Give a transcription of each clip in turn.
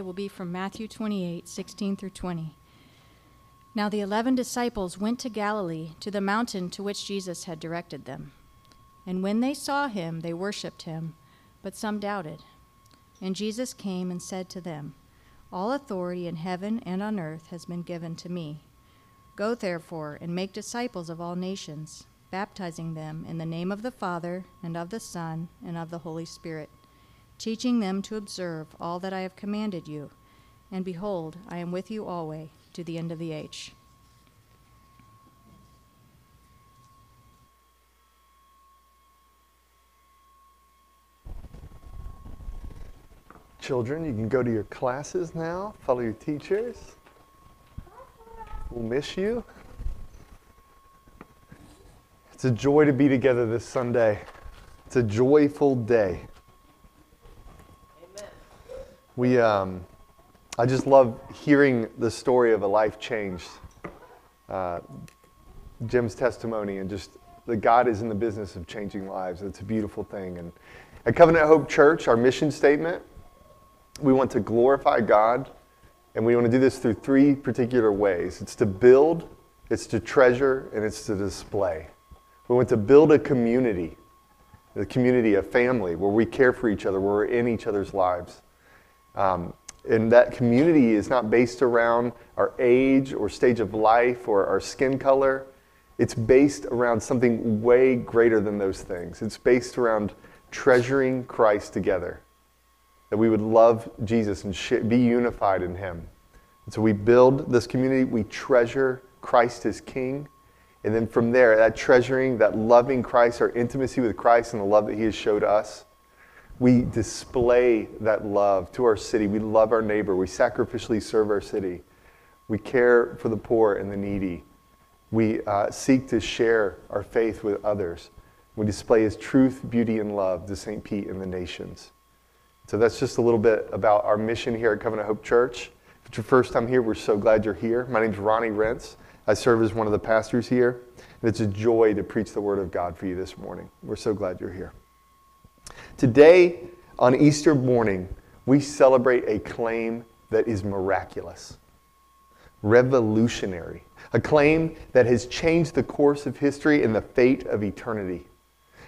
will be from Matthew 28 16 through 20. Now the eleven disciples went to Galilee, to the mountain to which Jesus had directed them. And when they saw him, they worshipped him, but some doubted. And Jesus came and said to them, All authority in heaven and on earth has been given to me. Go therefore and make disciples of all nations, baptizing them in the name of the Father, and of the Son, and of the Holy Spirit teaching them to observe all that I have commanded you. And behold, I am with you always to the end of the age. Children, you can go to your classes now, follow your teachers. We'll miss you. It's a joy to be together this Sunday. It's a joyful day. We, um, I just love hearing the story of a life changed. Uh, Jim's testimony and just that God is in the business of changing lives. It's a beautiful thing. And at Covenant Hope Church, our mission statement, we want to glorify God, and we want to do this through three particular ways. It's to build, it's to treasure, and it's to display. We want to build a community, a community, a family where we care for each other, where we're in each other's lives. Um, and that community is not based around our age or stage of life or our skin color. It's based around something way greater than those things. It's based around treasuring Christ together. That we would love Jesus and be unified in Him. And so we build this community, we treasure Christ as King. And then from there, that treasuring, that loving Christ, our intimacy with Christ and the love that He has showed us, we display that love to our city. We love our neighbor. We sacrificially serve our city. We care for the poor and the needy. We uh, seek to share our faith with others. We display His truth, beauty, and love to St. Pete and the nations. So that's just a little bit about our mission here at Covenant Hope Church. If it's your first time here, we're so glad you're here. My name is Ronnie Rentz. I serve as one of the pastors here. And it's a joy to preach the Word of God for you this morning. We're so glad you're here. Today, on Easter morning, we celebrate a claim that is miraculous, revolutionary, a claim that has changed the course of history and the fate of eternity.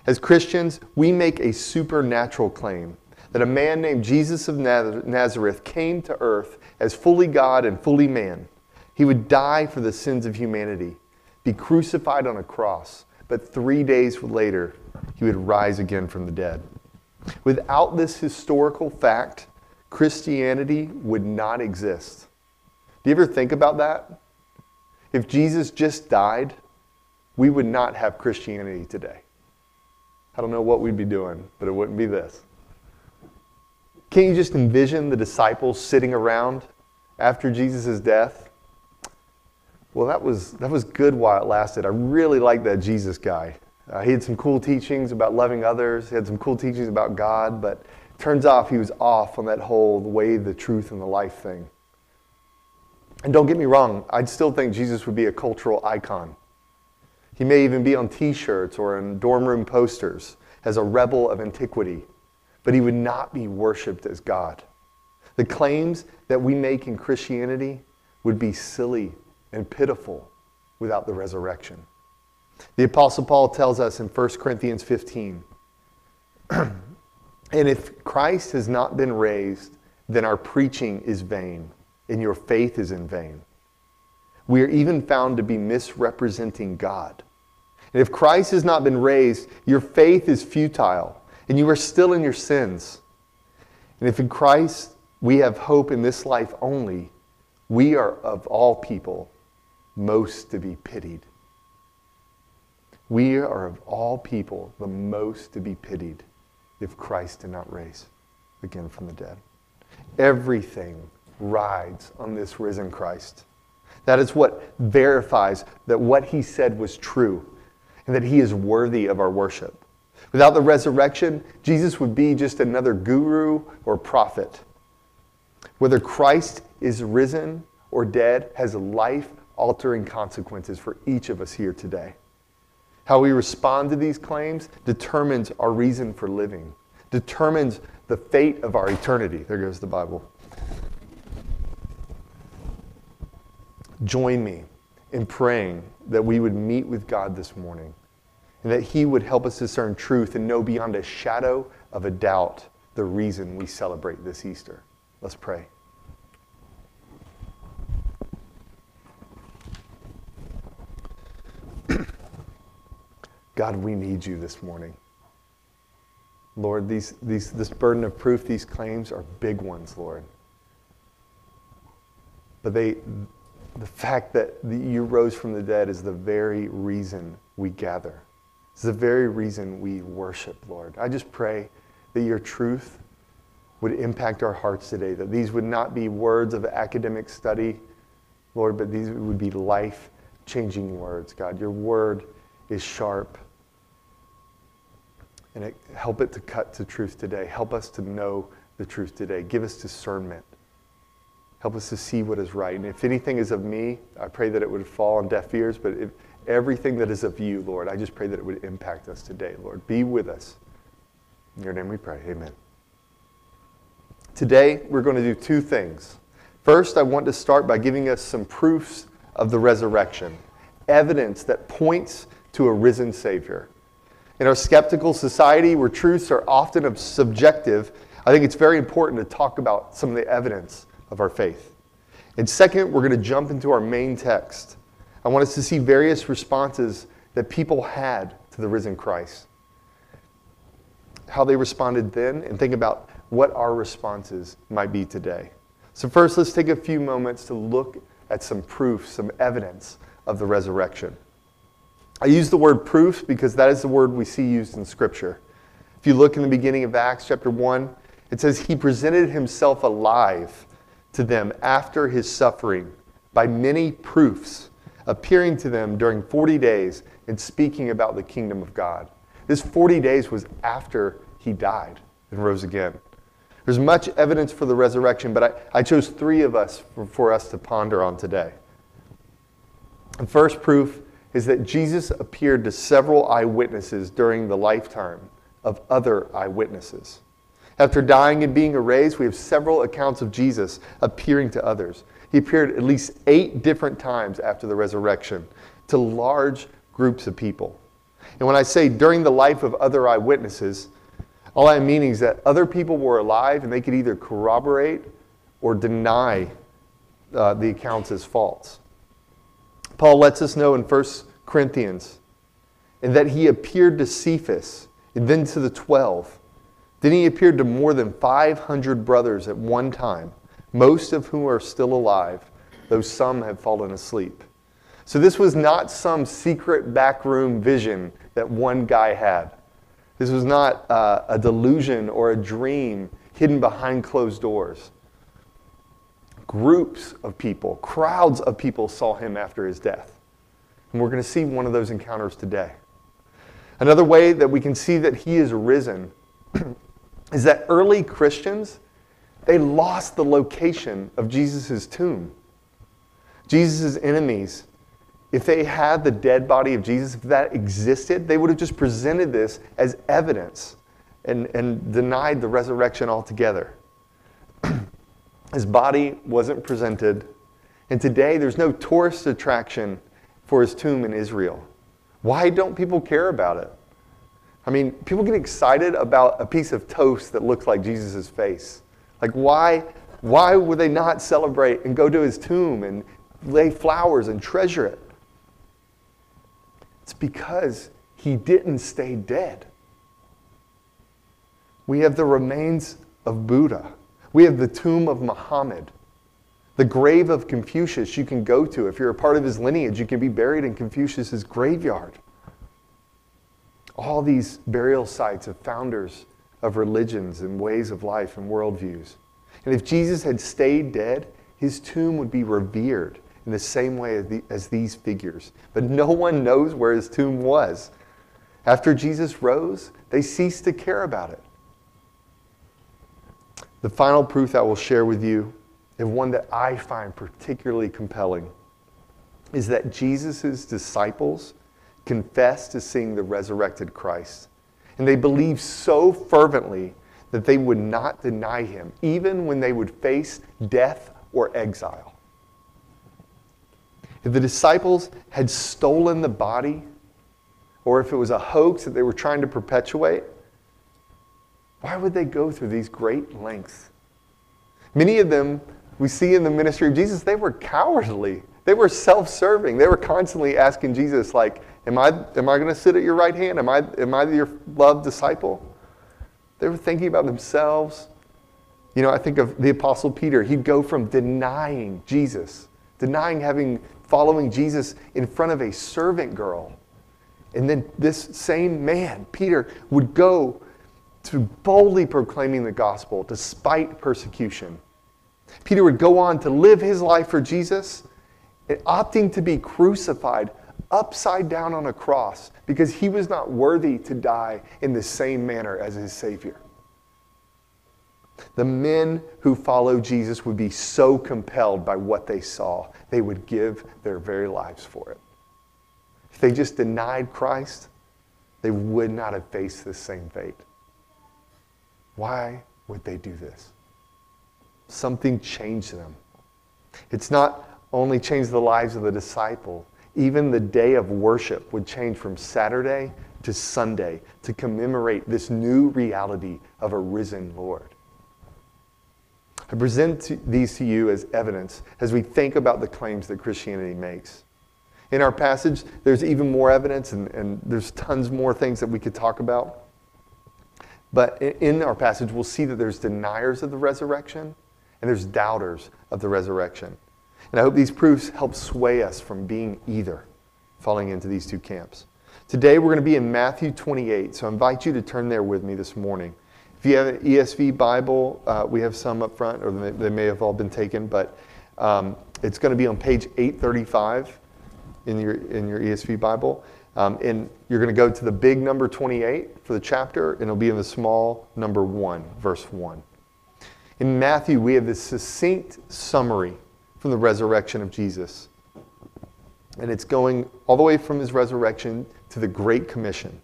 As Christians, we make a supernatural claim that a man named Jesus of Nazareth came to earth as fully God and fully man. He would die for the sins of humanity, be crucified on a cross, but three days later, he would rise again from the dead. Without this historical fact, Christianity would not exist. Do you ever think about that? If Jesus just died, we would not have Christianity today. I don't know what we'd be doing, but it wouldn't be this. Can't you just envision the disciples sitting around after Jesus' death? Well, that was, that was good while it lasted. I really like that Jesus guy. Uh, he had some cool teachings about loving others. He had some cool teachings about God, but turns off he was off on that whole way, the truth, and the life thing. And don't get me wrong, I'd still think Jesus would be a cultural icon. He may even be on t shirts or in dorm room posters as a rebel of antiquity, but he would not be worshiped as God. The claims that we make in Christianity would be silly and pitiful without the resurrection. The Apostle Paul tells us in 1 Corinthians 15 And if Christ has not been raised, then our preaching is vain, and your faith is in vain. We are even found to be misrepresenting God. And if Christ has not been raised, your faith is futile, and you are still in your sins. And if in Christ we have hope in this life only, we are of all people most to be pitied. We are of all people the most to be pitied if Christ did not raise again from the dead. Everything rides on this risen Christ. That is what verifies that what he said was true and that he is worthy of our worship. Without the resurrection, Jesus would be just another guru or prophet. Whether Christ is risen or dead has life altering consequences for each of us here today. How we respond to these claims determines our reason for living, determines the fate of our eternity. There goes the Bible. Join me in praying that we would meet with God this morning and that He would help us discern truth and know beyond a shadow of a doubt the reason we celebrate this Easter. Let's pray. God, we need you this morning. Lord, these, these, this burden of proof, these claims are big ones, Lord. But they, the fact that you rose from the dead is the very reason we gather. It's the very reason we worship, Lord. I just pray that your truth would impact our hearts today, that these would not be words of academic study, Lord, but these would be life changing words, God. Your word is sharp. And it, help it to cut to truth today. Help us to know the truth today. Give us discernment. Help us to see what is right. And if anything is of me, I pray that it would fall on deaf ears. But if everything that is of you, Lord, I just pray that it would impact us today, Lord. Be with us. In your name we pray. Amen. Today, we're going to do two things. First, I want to start by giving us some proofs of the resurrection, evidence that points to a risen Savior. In our skeptical society where truths are often subjective, I think it's very important to talk about some of the evidence of our faith. And second, we're going to jump into our main text. I want us to see various responses that people had to the risen Christ, how they responded then, and think about what our responses might be today. So, first, let's take a few moments to look at some proof, some evidence of the resurrection. I use the word proof because that is the word we see used in Scripture. If you look in the beginning of Acts chapter 1, it says, He presented Himself alive to them after his suffering by many proofs, appearing to them during 40 days and speaking about the kingdom of God. This 40 days was after he died and rose again. There's much evidence for the resurrection, but I, I chose three of us for, for us to ponder on today. The first proof is that Jesus appeared to several eyewitnesses during the lifetime of other eyewitnesses. After dying and being raised, we have several accounts of Jesus appearing to others. He appeared at least eight different times after the resurrection to large groups of people. And when I say during the life of other eyewitnesses, all I'm meaning is that other people were alive and they could either corroborate or deny uh, the accounts as false. Paul lets us know in 1 Corinthians and that he appeared to Cephas and then to the twelve. Then he appeared to more than 500 brothers at one time, most of whom are still alive, though some have fallen asleep. So this was not some secret backroom vision that one guy had. This was not uh, a delusion or a dream hidden behind closed doors. Groups of people, crowds of people saw him after his death. And we're going to see one of those encounters today. Another way that we can see that he is risen is that early Christians, they lost the location of Jesus' tomb. Jesus' enemies, if they had the dead body of Jesus, if that existed, they would have just presented this as evidence and, and denied the resurrection altogether. His body wasn't presented, and today there's no tourist attraction for his tomb in Israel. Why don't people care about it? I mean, people get excited about a piece of toast that looks like Jesus' face. Like, why, why would they not celebrate and go to his tomb and lay flowers and treasure it? It's because he didn't stay dead. We have the remains of Buddha. We have the tomb of Muhammad. The grave of Confucius you can go to. If you're a part of his lineage, you can be buried in Confucius' graveyard all these burial sites of founders of religions and ways of life and worldviews. And if Jesus had stayed dead, his tomb would be revered in the same way as, the, as these figures. But no one knows where his tomb was. After Jesus rose, they ceased to care about it. The final proof I will share with you, and one that I find particularly compelling, is that Jesus' disciples confessed to seeing the resurrected Christ. And they believed so fervently that they would not deny him, even when they would face death or exile. If the disciples had stolen the body, or if it was a hoax that they were trying to perpetuate, why would they go through these great lengths? Many of them we see in the ministry of Jesus, they were cowardly. They were self-serving. They were constantly asking Jesus, like, am I, am I going to sit at your right hand? Am I, am I your loved disciple? They were thinking about themselves. You know, I think of the Apostle Peter. He'd go from denying Jesus, denying having following Jesus in front of a servant girl. And then this same man, Peter, would go to boldly proclaiming the gospel despite persecution. Peter would go on to live his life for Jesus, opting to be crucified upside down on a cross because he was not worthy to die in the same manner as his Savior. The men who followed Jesus would be so compelled by what they saw, they would give their very lives for it. If they just denied Christ, they would not have faced the same fate. Why would they do this? Something changed them. It's not only changed the lives of the disciple, even the day of worship would change from Saturday to Sunday to commemorate this new reality of a risen Lord. I present these to you as evidence as we think about the claims that Christianity makes. In our passage, there's even more evidence, and, and there's tons more things that we could talk about. But in our passage, we'll see that there's deniers of the resurrection and there's doubters of the resurrection. And I hope these proofs help sway us from being either, falling into these two camps. Today, we're going to be in Matthew 28, so I invite you to turn there with me this morning. If you have an ESV Bible, uh, we have some up front, or they may have all been taken, but um, it's going to be on page 835 in your, in your ESV Bible. Um, and you're going to go to the big number 28 for the chapter, and it'll be in the small number 1, verse 1. In Matthew, we have this succinct summary from the resurrection of Jesus. And it's going all the way from his resurrection to the Great Commission.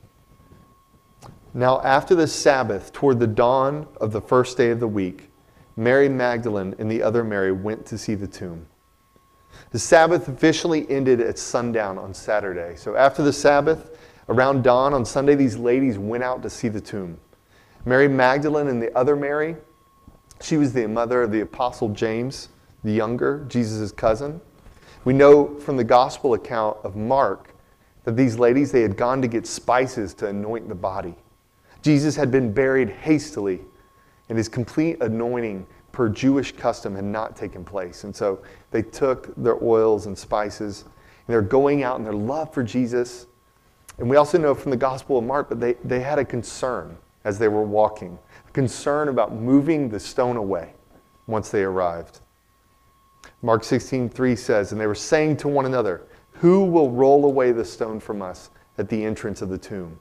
Now, after the Sabbath, toward the dawn of the first day of the week, Mary Magdalene and the other Mary went to see the tomb. The Sabbath officially ended at sundown on Saturday. So, after the Sabbath, around dawn on Sunday, these ladies went out to see the tomb. Mary Magdalene and the other Mary, she was the mother of the Apostle James, the younger, Jesus' cousin. We know from the gospel account of Mark that these ladies, they had gone to get spices to anoint the body. Jesus had been buried hastily, and his complete anointing per Jewish custom had not taken place. And so they took their oils and spices, and they're going out in their love for Jesus. And we also know from the Gospel of Mark that they, they had a concern as they were walking, a concern about moving the stone away once they arrived. Mark 16:3 says, And they were saying to one another, Who will roll away the stone from us at the entrance of the tomb?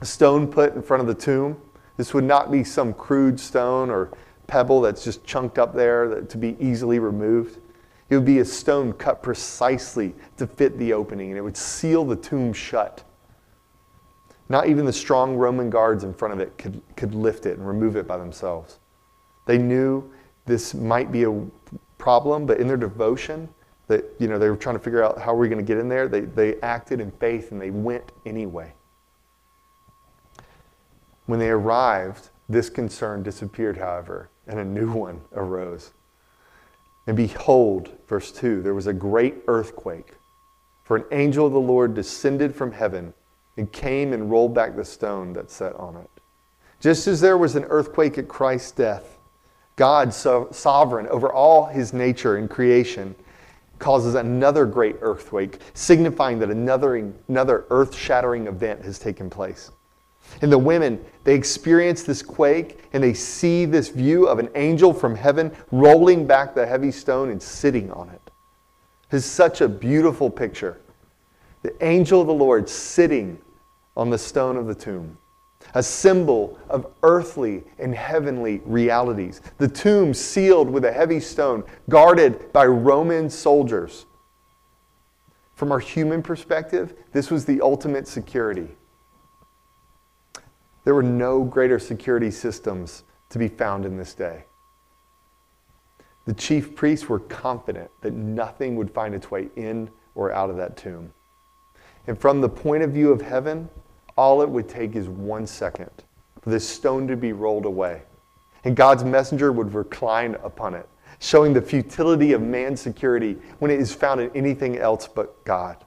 a stone put in front of the tomb. This would not be some crude stone or pebble that's just chunked up there to be easily removed. It would be a stone cut precisely to fit the opening, and it would seal the tomb shut. Not even the strong Roman guards in front of it could, could lift it and remove it by themselves. They knew this might be a problem, but in their devotion, that you know they were trying to figure out how we're going to get in there. They, they acted in faith and they went anyway. When they arrived, this concern disappeared, however, and a new one arose. And behold, verse 2 there was a great earthquake, for an angel of the Lord descended from heaven and came and rolled back the stone that sat on it. Just as there was an earthquake at Christ's death, God, so sovereign over all his nature and creation, causes another great earthquake, signifying that another, another earth shattering event has taken place. And the women, they experience this quake and they see this view of an angel from heaven rolling back the heavy stone and sitting on it. It's such a beautiful picture. The angel of the Lord sitting on the stone of the tomb, a symbol of earthly and heavenly realities. The tomb sealed with a heavy stone, guarded by Roman soldiers. From our human perspective, this was the ultimate security. There were no greater security systems to be found in this day. The chief priests were confident that nothing would find its way in or out of that tomb. And from the point of view of heaven, all it would take is one second for this stone to be rolled away. And God's messenger would recline upon it, showing the futility of man's security when it is found in anything else but God.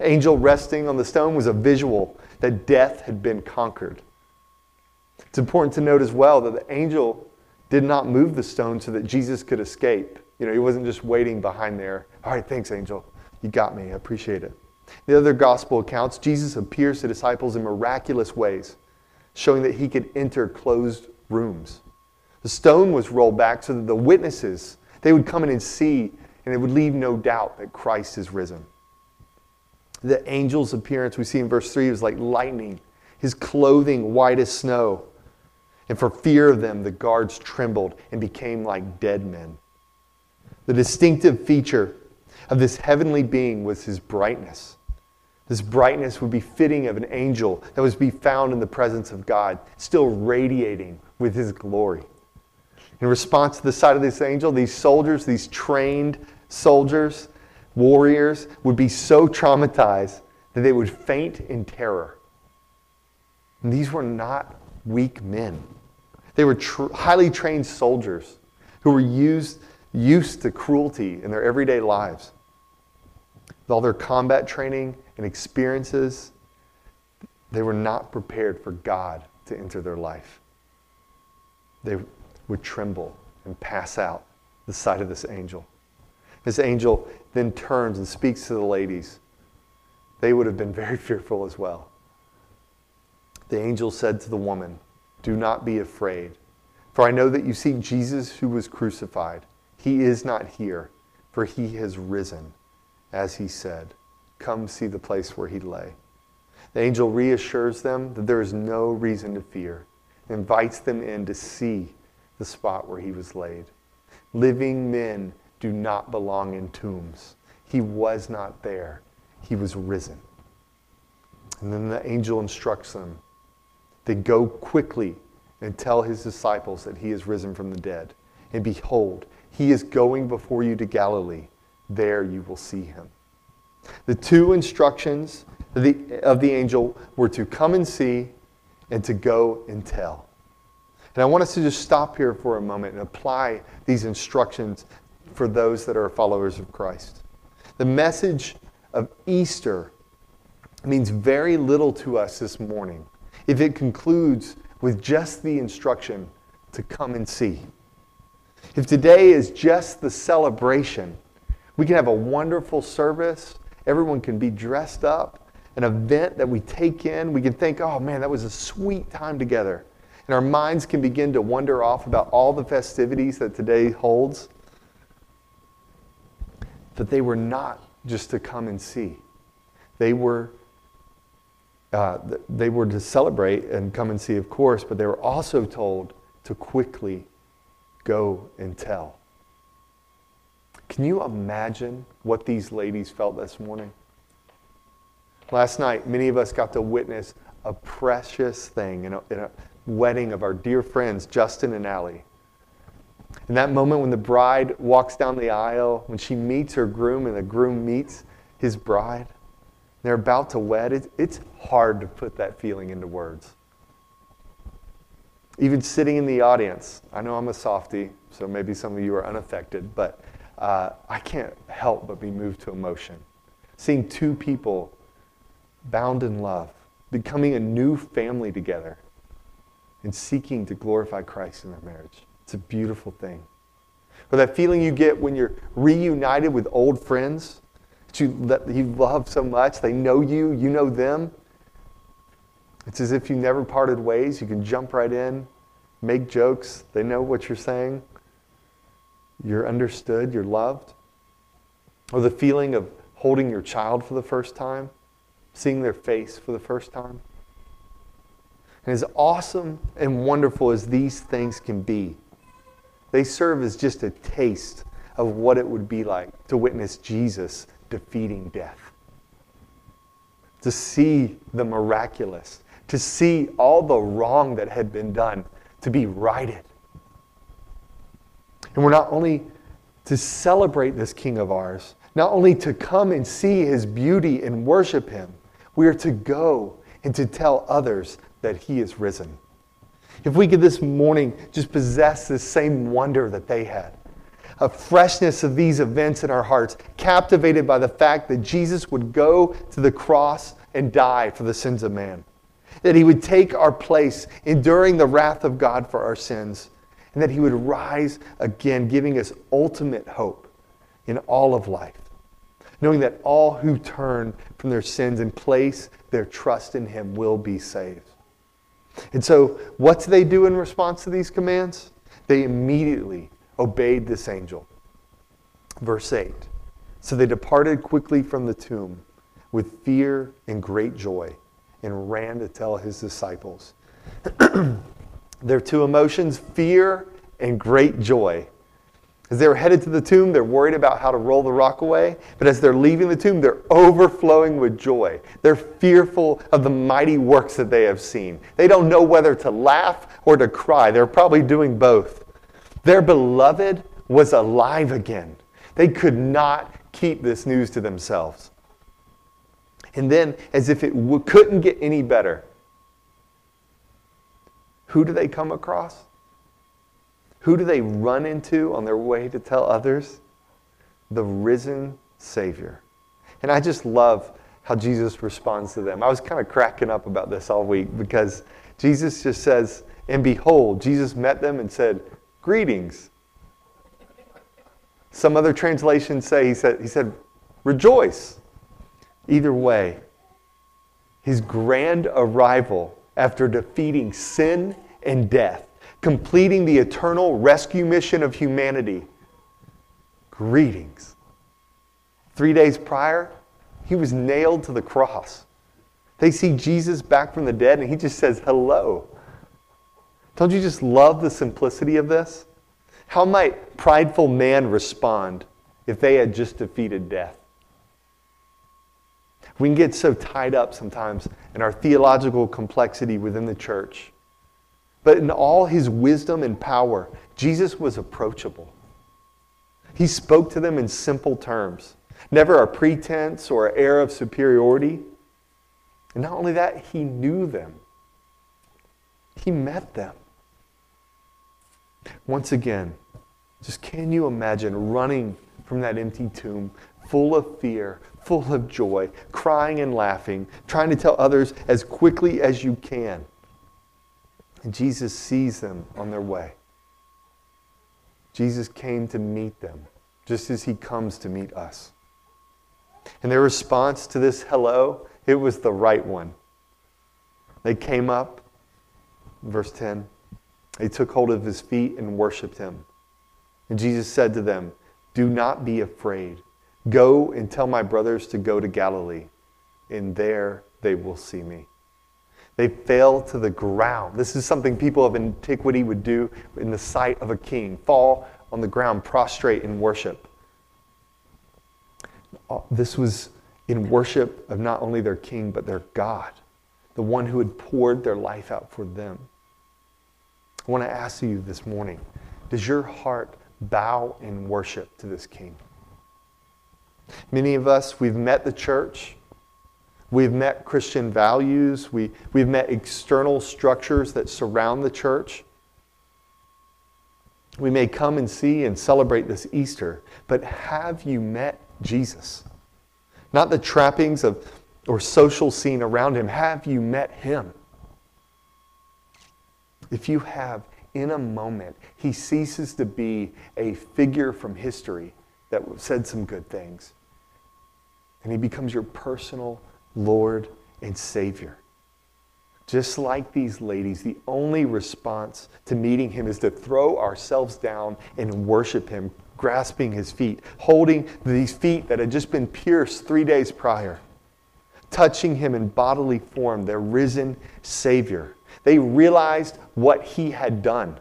Angel resting on the stone was a visual that death had been conquered. It's important to note as well that the angel did not move the stone so that Jesus could escape. You know, he wasn't just waiting behind there. All right, thanks, angel. You got me. I appreciate it. The other gospel accounts, Jesus appears to disciples in miraculous ways, showing that he could enter closed rooms. The stone was rolled back so that the witnesses, they would come in and see, and it would leave no doubt that Christ is risen. The angel's appearance we see in verse 3 was like lightning, his clothing white as snow. And for fear of them, the guards trembled and became like dead men. The distinctive feature of this heavenly being was his brightness. This brightness would be fitting of an angel that was to be found in the presence of God, still radiating with his glory. In response to the sight of this angel, these soldiers, these trained soldiers, warriors, would be so traumatized that they would faint in terror. And these were not weak men. They were tr- highly trained soldiers who were used, used to cruelty in their everyday lives. With all their combat training and experiences, they were not prepared for God to enter their life. They would tremble and pass out the sight of this angel. This angel then turns and speaks to the ladies. They would have been very fearful as well. The angel said to the woman, Do not be afraid, for I know that you seek Jesus who was crucified. He is not here, for he has risen, as he said. Come see the place where he lay. The angel reassures them that there is no reason to fear, invites them in to see the spot where he was laid. Living men do not belong in tombs. He was not there, he was risen. And then the angel instructs them to go quickly and tell his disciples that he is risen from the dead. And behold, he is going before you to Galilee. There you will see him. The two instructions of the, of the angel were to come and see and to go and tell. And I want us to just stop here for a moment and apply these instructions for those that are followers of Christ. The message of Easter means very little to us this morning if it concludes with just the instruction to come and see. If today is just the celebration, we can have a wonderful service. Everyone can be dressed up, an event that we take in. We can think, oh man, that was a sweet time together. And our minds can begin to wander off about all the festivities that today holds. That they were not just to come and see, they were uh, they were to celebrate and come and see, of course, but they were also told to quickly go and tell. Can you imagine what these ladies felt this morning? Last night, many of us got to witness a precious thing in a, in a wedding of our dear friends, Justin and Allie. In that moment when the bride walks down the aisle, when she meets her groom and the groom meets his bride, they're about to wed, it, it's hard to put that feeling into words. Even sitting in the audience, I know I'm a softy, so maybe some of you are unaffected, but uh, I can't help but be moved to emotion. Seeing two people bound in love, becoming a new family together, and seeking to glorify Christ in their marriage. It's a beautiful thing. Or that feeling you get when you're reunited with old friends that you, that you love so much. They know you, you know them. It's as if you never parted ways. You can jump right in, make jokes. They know what you're saying. You're understood, you're loved. Or the feeling of holding your child for the first time, seeing their face for the first time. And as awesome and wonderful as these things can be, they serve as just a taste of what it would be like to witness Jesus defeating death. To see the miraculous, to see all the wrong that had been done to be righted. And we're not only to celebrate this King of ours, not only to come and see his beauty and worship him, we are to go and to tell others that he is risen. If we could this morning just possess the same wonder that they had, a freshness of these events in our hearts, captivated by the fact that Jesus would go to the cross and die for the sins of man, that he would take our place, enduring the wrath of God for our sins, and that he would rise again, giving us ultimate hope in all of life, knowing that all who turn from their sins and place their trust in him will be saved. And so, what do they do in response to these commands? They immediately obeyed this angel. Verse 8 So they departed quickly from the tomb with fear and great joy and ran to tell his disciples. Their two emotions, fear and great joy. As they were headed to the tomb, they're worried about how to roll the rock away. But as they're leaving the tomb, they're overflowing with joy. They're fearful of the mighty works that they have seen. They don't know whether to laugh or to cry. They're probably doing both. Their beloved was alive again. They could not keep this news to themselves. And then, as if it w- couldn't get any better, who do they come across? Who do they run into on their way to tell others? The risen Savior. And I just love how Jesus responds to them. I was kind of cracking up about this all week because Jesus just says, And behold, Jesus met them and said, Greetings. Some other translations say he said, he said, Rejoice. Either way, his grand arrival after defeating sin and death completing the eternal rescue mission of humanity. Greetings. Three days prior, he was nailed to the cross. They see Jesus back from the dead, and he just says, Hello. Don't you just love the simplicity of this? How might prideful man respond if they had just defeated death? We can get so tied up sometimes in our theological complexity within the church but in all his wisdom and power, Jesus was approachable. He spoke to them in simple terms, never a pretense or an air of superiority. And not only that, he knew them, he met them. Once again, just can you imagine running from that empty tomb, full of fear, full of joy, crying and laughing, trying to tell others as quickly as you can and Jesus sees them on their way. Jesus came to meet them, just as he comes to meet us. And their response to this hello, it was the right one. They came up, verse 10, they took hold of his feet and worshiped him. And Jesus said to them, Do not be afraid. Go and tell my brothers to go to Galilee, and there they will see me. They fell to the ground. This is something people of antiquity would do in the sight of a king fall on the ground, prostrate in worship. Uh, this was in worship of not only their king, but their God, the one who had poured their life out for them. I want to ask you this morning does your heart bow in worship to this king? Many of us, we've met the church. We've met Christian values. We, we've met external structures that surround the church. We may come and see and celebrate this Easter, but have you met Jesus? Not the trappings of or social scene around him. Have you met him? If you have, in a moment, he ceases to be a figure from history that said some good things. And he becomes your personal Lord and Savior. Just like these ladies, the only response to meeting Him is to throw ourselves down and worship Him, grasping His feet, holding these feet that had just been pierced three days prior, touching Him in bodily form, their risen Savior. They realized what He had done.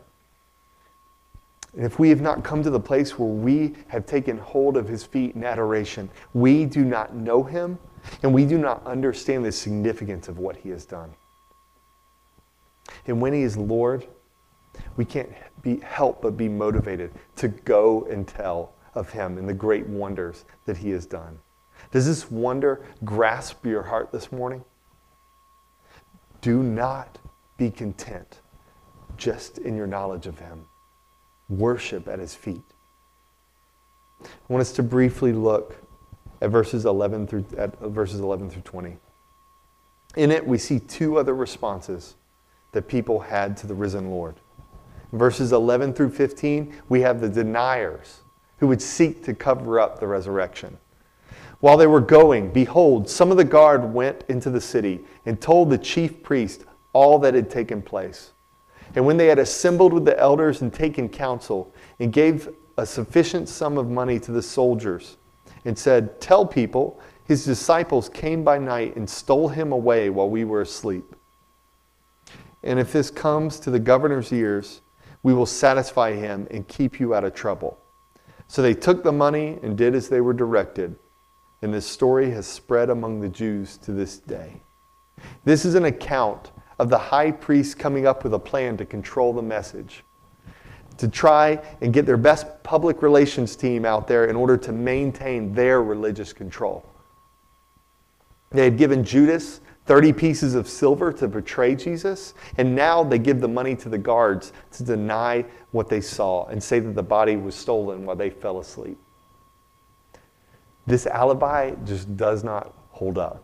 And if we have not come to the place where we have taken hold of His feet in adoration, we do not know Him and we do not understand the significance of what he has done. And when he is Lord, we can't be, help but be motivated to go and tell of him and the great wonders that he has done. Does this wonder grasp your heart this morning? Do not be content just in your knowledge of him. Worship at his feet. I want us to briefly look at verses 11 through, at verses 11 through 20. In it, we see two other responses that people had to the risen Lord. In verses 11 through 15, we have the deniers who would seek to cover up the resurrection. While they were going, behold, some of the guard went into the city and told the chief priest all that had taken place. And when they had assembled with the elders and taken counsel, and gave a sufficient sum of money to the soldiers, and said, Tell people, his disciples came by night and stole him away while we were asleep. And if this comes to the governor's ears, we will satisfy him and keep you out of trouble. So they took the money and did as they were directed. And this story has spread among the Jews to this day. This is an account of the high priest coming up with a plan to control the message, to try and get their best public relations team out there in order to maintain their religious control. They had given Judas 30 pieces of silver to betray Jesus, and now they give the money to the guards to deny what they saw and say that the body was stolen while they fell asleep. This alibi just does not hold up.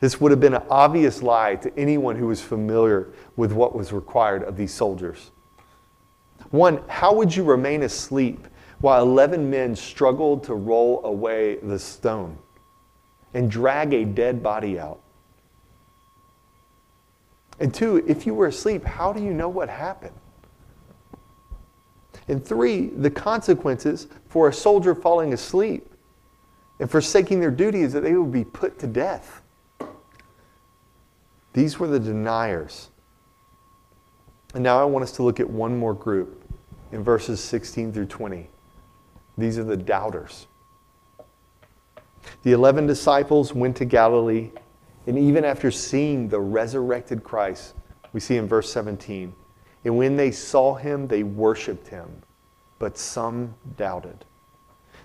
This would have been an obvious lie to anyone who was familiar with what was required of these soldiers. One, how would you remain asleep while 11 men struggled to roll away the stone and drag a dead body out? And two, if you were asleep, how do you know what happened? And three, the consequences for a soldier falling asleep and forsaking their duty is that they would be put to death. These were the deniers. And now I want us to look at one more group in verses 16 through 20. These are the doubters. The 11 disciples went to Galilee, and even after seeing the resurrected Christ, we see in verse 17, and when they saw him, they worshiped him, but some doubted.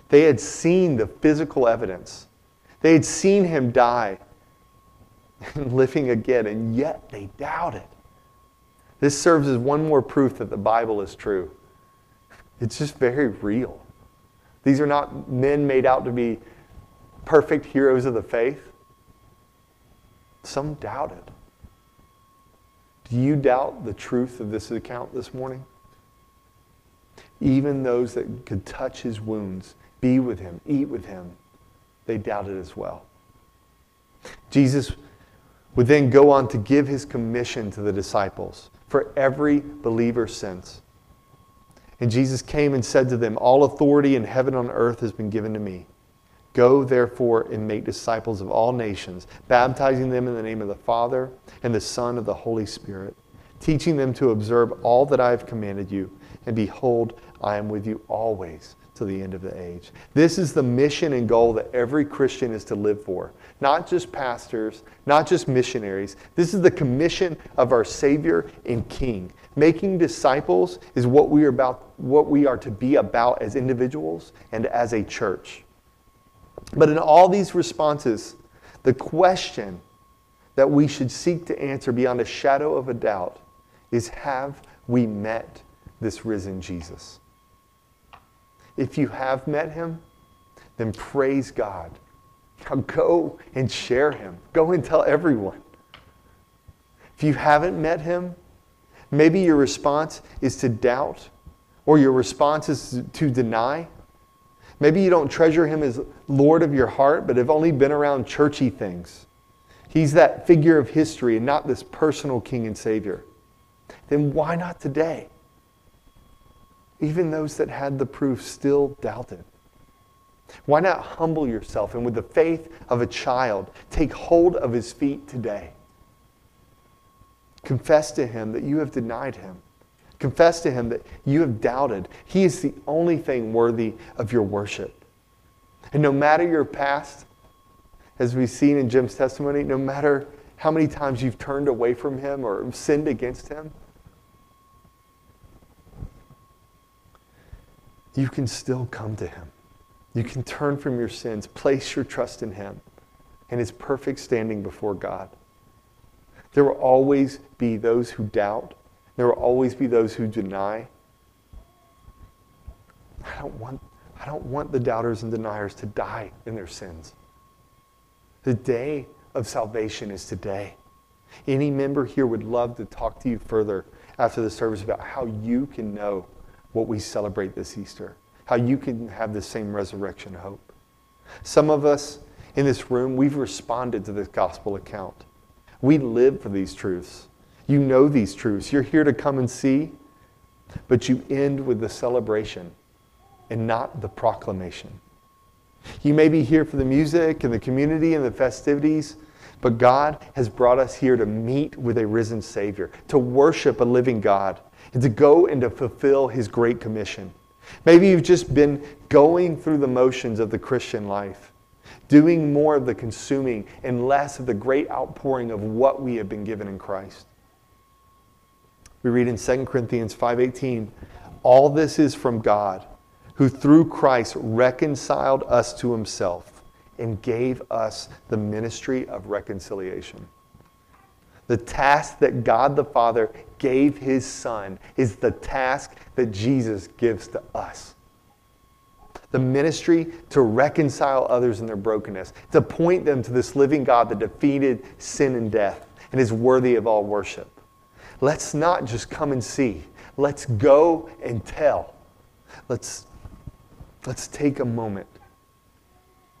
They had seen the physical evidence, they had seen him die and living again, and yet they doubted. This serves as one more proof that the Bible is true. It's just very real. These are not men made out to be perfect heroes of the faith. Some doubted. Do you doubt the truth of this account this morning? Even those that could touch his wounds, be with him, eat with him, they doubted as well. Jesus would then go on to give his commission to the disciples for every believer since. And Jesus came and said to them, All authority in heaven and on earth has been given to me. Go therefore and make disciples of all nations, baptizing them in the name of the Father and the Son of the Holy Spirit, teaching them to observe all that I have commanded you. And behold, I am with you always to the end of the age. This is the mission and goal that every Christian is to live for. Not just pastors, not just missionaries. This is the commission of our Savior and King. Making disciples is what we are about what we are to be about as individuals and as a church. But in all these responses, the question that we should seek to answer beyond a shadow of a doubt is have we met this risen Jesus? If you have met him, then praise God. Now go and share him. Go and tell everyone. If you haven't met him, maybe your response is to doubt or your response is to deny. Maybe you don't treasure him as Lord of your heart, but have only been around churchy things. He's that figure of history and not this personal King and Savior. Then why not today? Even those that had the proof still doubted. Why not humble yourself and, with the faith of a child, take hold of his feet today? Confess to him that you have denied him. Confess to him that you have doubted. He is the only thing worthy of your worship. And no matter your past, as we've seen in Jim's testimony, no matter how many times you've turned away from him or sinned against him, you can still come to him. You can turn from your sins, place your trust in Him and His perfect standing before God. There will always be those who doubt, there will always be those who deny. I don't want, I don't want the doubters and deniers to die in their sins. The day of salvation is today. Any member here would love to talk to you further after the service about how you can know what we celebrate this Easter, how you can have the same resurrection hope. Some of us in this room, we've responded to this gospel account. We live for these truths. You know these truths. You're here to come and see, but you end with the celebration and not the proclamation. You may be here for the music and the community and the festivities, but God has brought us here to meet with a risen Savior, to worship a living God, and to go and to fulfill His great commission. Maybe you've just been going through the motions of the Christian life, doing more of the consuming and less of the great outpouring of what we have been given in Christ. We read in 2 Corinthians 5:18, all this is from God who through Christ reconciled us to himself and gave us the ministry of reconciliation. The task that God the Father gave his Son is the task that Jesus gives to us. The ministry to reconcile others in their brokenness, to point them to this living God that defeated sin and death and is worthy of all worship. Let's not just come and see, let's go and tell. Let's Let's take a moment.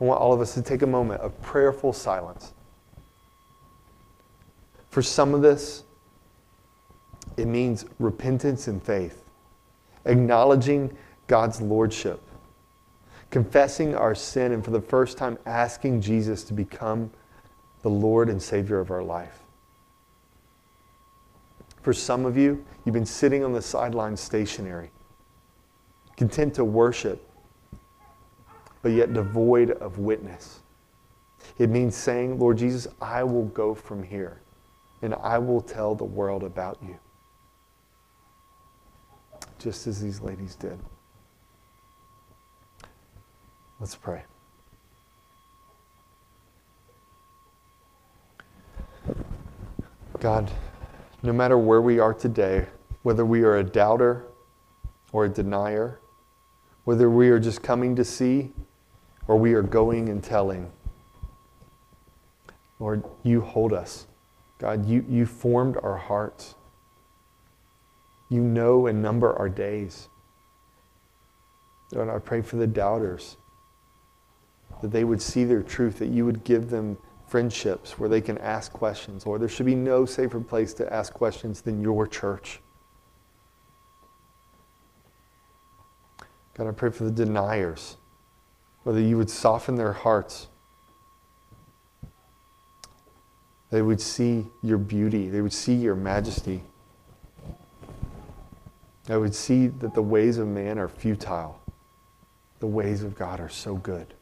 I want all of us to take a moment of prayerful silence. For some of this, it means repentance and faith, acknowledging God's lordship, confessing our sin, and for the first time, asking Jesus to become the Lord and Savior of our life. For some of you, you've been sitting on the sidelines stationary, content to worship but yet devoid of witness. It means saying, Lord Jesus, I will go from here and I will tell the world about you. Just as these ladies did. Let's pray. God, no matter where we are today, whether we are a doubter or a denier, whether we are just coming to see or we are going and telling. Lord, you hold us. God, you, you formed our hearts. You know and number our days. Lord, I pray for the doubters that they would see their truth, that you would give them friendships where they can ask questions. Lord, there should be no safer place to ask questions than your church. God, I pray for the deniers whether you would soften their hearts. They would see your beauty, they would see your majesty. They would see that the ways of man are futile, the ways of God are so good.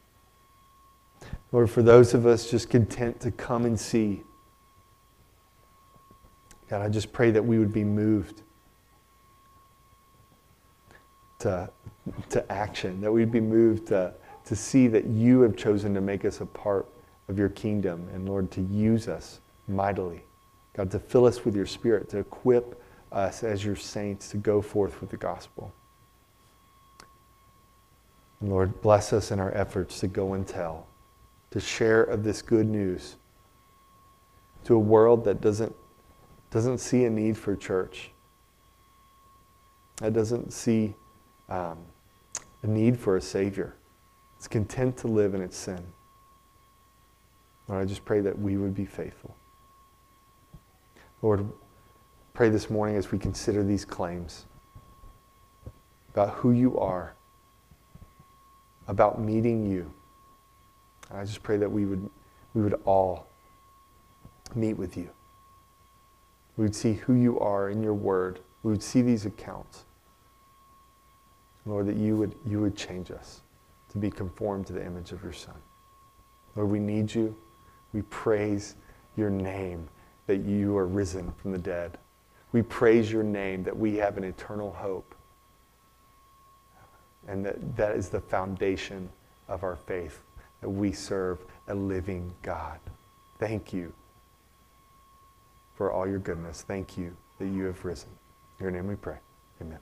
Lord, for those of us just content to come and see, God, I just pray that we would be moved to, to action, that we'd be moved to to see that you have chosen to make us a part of your kingdom and, Lord, to use us mightily. God, to fill us with your spirit, to equip us as your saints to go forth with the gospel. And Lord, bless us in our efforts to go and tell, to share of this good news to a world that doesn't, doesn't see a need for church, that doesn't see um, a need for a Savior. It's content to live in its sin. Lord, I just pray that we would be faithful. Lord, pray this morning as we consider these claims about who you are, about meeting you. I just pray that we would, we would all meet with you. We would see who you are in your word. We would see these accounts. Lord, that you would, you would change us to be conformed to the image of your Son. Lord, we need you. We praise your name that you are risen from the dead. We praise your name that we have an eternal hope. And that that is the foundation of our faith that we serve a living God. Thank you for all your goodness. Thank you that you have risen. In your name we pray. Amen.